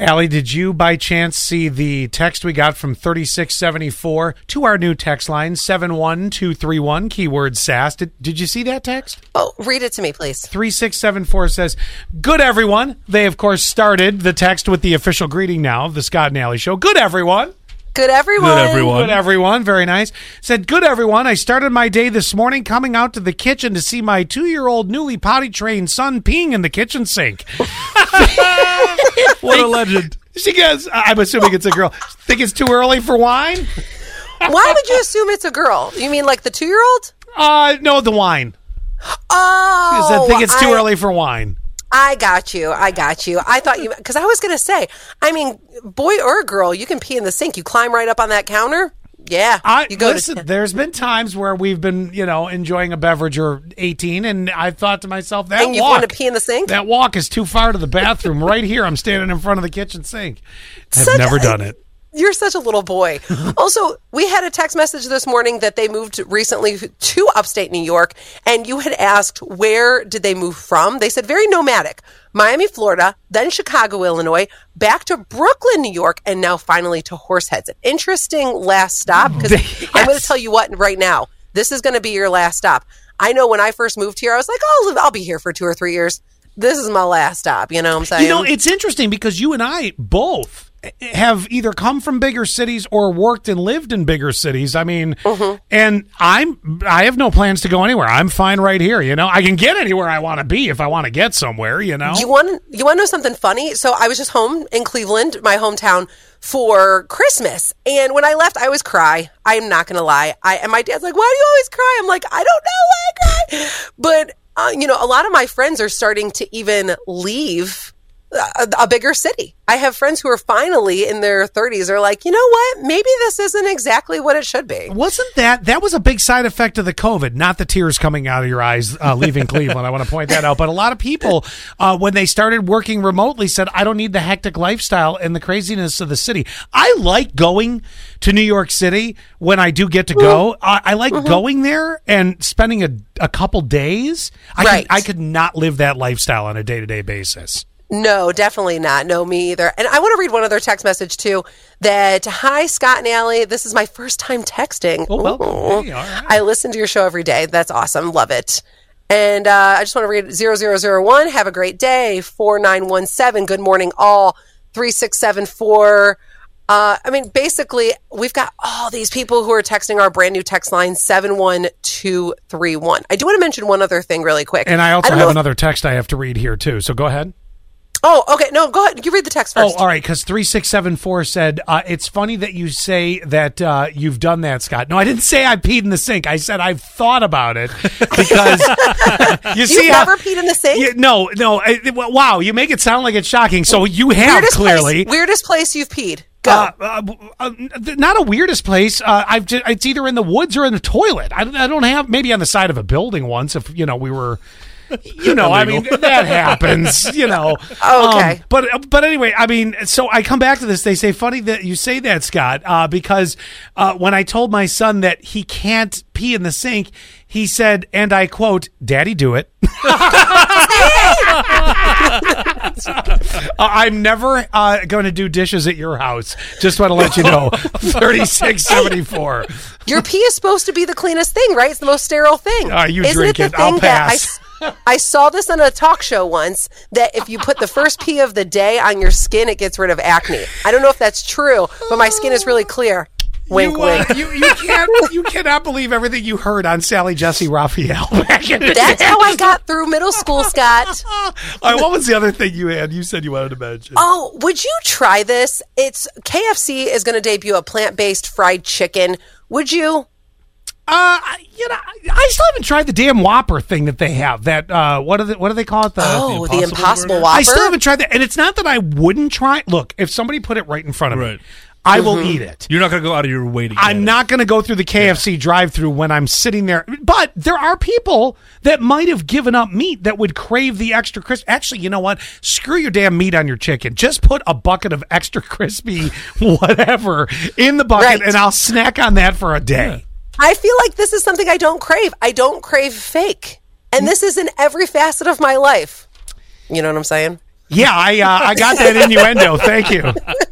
Allie, did you by chance see the text we got from 3674 to our new text line 71231 keyword sass? Did, did you see that text? Oh, read it to me, please. 3674 says, Good everyone. They, of course, started the text with the official greeting now of the Scott and Allie show. Good everyone. Good everyone. Good everyone. Good everyone. Very nice. Said, Good everyone. I started my day this morning coming out to the kitchen to see my two year old newly potty trained son peeing in the kitchen sink. What a legend. She goes, I'm assuming it's a girl. Think it's too early for wine? Why would you assume it's a girl? You mean like the two year old? Uh, no, the wine. Oh, I think it's too I- early for wine. I got you. I got you. I thought you because I was going to say. I mean, boy or girl, you can pee in the sink. You climb right up on that counter. Yeah, I you go listen. to. there's been times where we've been, you know, enjoying a beverage or 18, and I thought to myself that And you walk, want to pee in the sink? that walk is too far to the bathroom. right here, I'm standing in front of the kitchen sink. I've Such never a- done it. You're such a little boy. also, we had a text message this morning that they moved recently to upstate New York, and you had asked where did they move from? They said very nomadic. Miami, Florida, then Chicago, Illinois, back to Brooklyn, New York, and now finally to Horseheads. An interesting last stop because I'm going to tell you what right now. This is going to be your last stop. I know when I first moved here, I was like, oh, I'll be here for two or three years. This is my last stop. You know what I'm saying? You know, it's interesting because you and I both have either come from bigger cities or worked and lived in bigger cities. I mean, Mm-hmm. and I'm I have no plans to go anywhere. I'm fine right here. You know, I can get anywhere I want to be if I want to get somewhere. You know, You want you want to know something funny? So I was just home in Cleveland, my hometown, for Christmas, and when I left, I always cry. I'm not gonna lie. I and my dad's like, "Why do you always cry?" I'm like, "I don't know why I cry," but uh, you know, a lot of my friends are starting to even leave. A, a bigger city. I have friends who are finally in their 30s are like, you know what? Maybe this isn't exactly what it should be. Wasn't that that was a big side effect of the COVID? Not the tears coming out of your eyes uh, leaving Cleveland. I want to point that out. But a lot of people, uh, when they started working remotely, said, "I don't need the hectic lifestyle and the craziness of the city. I like going to New York City when I do get to go. I, I like going there and spending a, a couple days. I Right. could, I could not live that lifestyle on a day to day basis. No, definitely not. No, me either. And I want to read one other text message too. That hi Scott and Allie, this is my first time texting. Oh, welcome. Hey, right. I listen to your show every day. That's awesome. Love it. And uh, I just want to read 0001. Have a great day. 4917. Good morning, all. 3674. Uh, I mean, basically, we've got all these people who are texting our brand new text line 71231. I do want to mention one other thing really quick. And I also don't have if- another text I have to read here too. So go ahead. Oh, okay. No, go ahead. You read the text first. Oh, all right. Because three six seven four said uh, it's funny that you say that uh, you've done that, Scott. No, I didn't say I peed in the sink. I said I've thought about it because you see You've how- never peed in the sink? You- no, no. I- wow, you make it sound like it's shocking. So you have weirdest clearly. place, weirdest place you've peed. Go. Uh, uh, uh, not a weirdest place. Uh, I've just, it's either in the woods or in the toilet. I, I don't have maybe on the side of a building once. If you know we were, you know, I mean that happens. You know. Okay. Um, but but anyway, I mean, so I come back to this. They say funny that you say that, Scott, uh, because uh, when I told my son that he can't pee in the sink, he said, and I quote, "Daddy, do it." Uh, I'm never uh, going to do dishes at your house. Just want to let you know. 3674. Your pee is supposed to be the cleanest thing, right? It's the most sterile thing. Ah, you Isn't drink it. it. The I'll thing that I pass. I saw this on a talk show once that if you put the first pee of the day on your skin, it gets rid of acne. I don't know if that's true, but my skin is really clear. Wink, you, uh, wink. you, you can't you cannot believe everything you heard on Sally Jessy Raphael back in the That's day. how I got through middle school, Scott. All right, what was the other thing you had? You said you wanted to mention. Oh, would you try this? It's KFC is going to debut a plant-based fried chicken. Would you? Uh, you know, I still haven't tried the damn Whopper thing that they have. That uh, what do they what do they call it? The Oh, the Impossible Impossible Whopper. I still haven't tried that, and it's not that I wouldn't try. Look, if somebody put it right in front of me, Right. I will eat it. You're not going to go out of your way to get I'm it. not going to go through the KFC drive-through when I'm sitting there. But there are people that might have given up meat that would crave the extra crisp. Actually, you know what? Screw your damn meat on your chicken. Just put a bucket of extra crispy whatever in the bucket, Right. and I'll snack on that for a day. I feel like this is something I don't crave. I don't crave fake. And this is in every facet of my life. You know what I'm saying? Yeah, I uh, I got that innuendo. Thank you.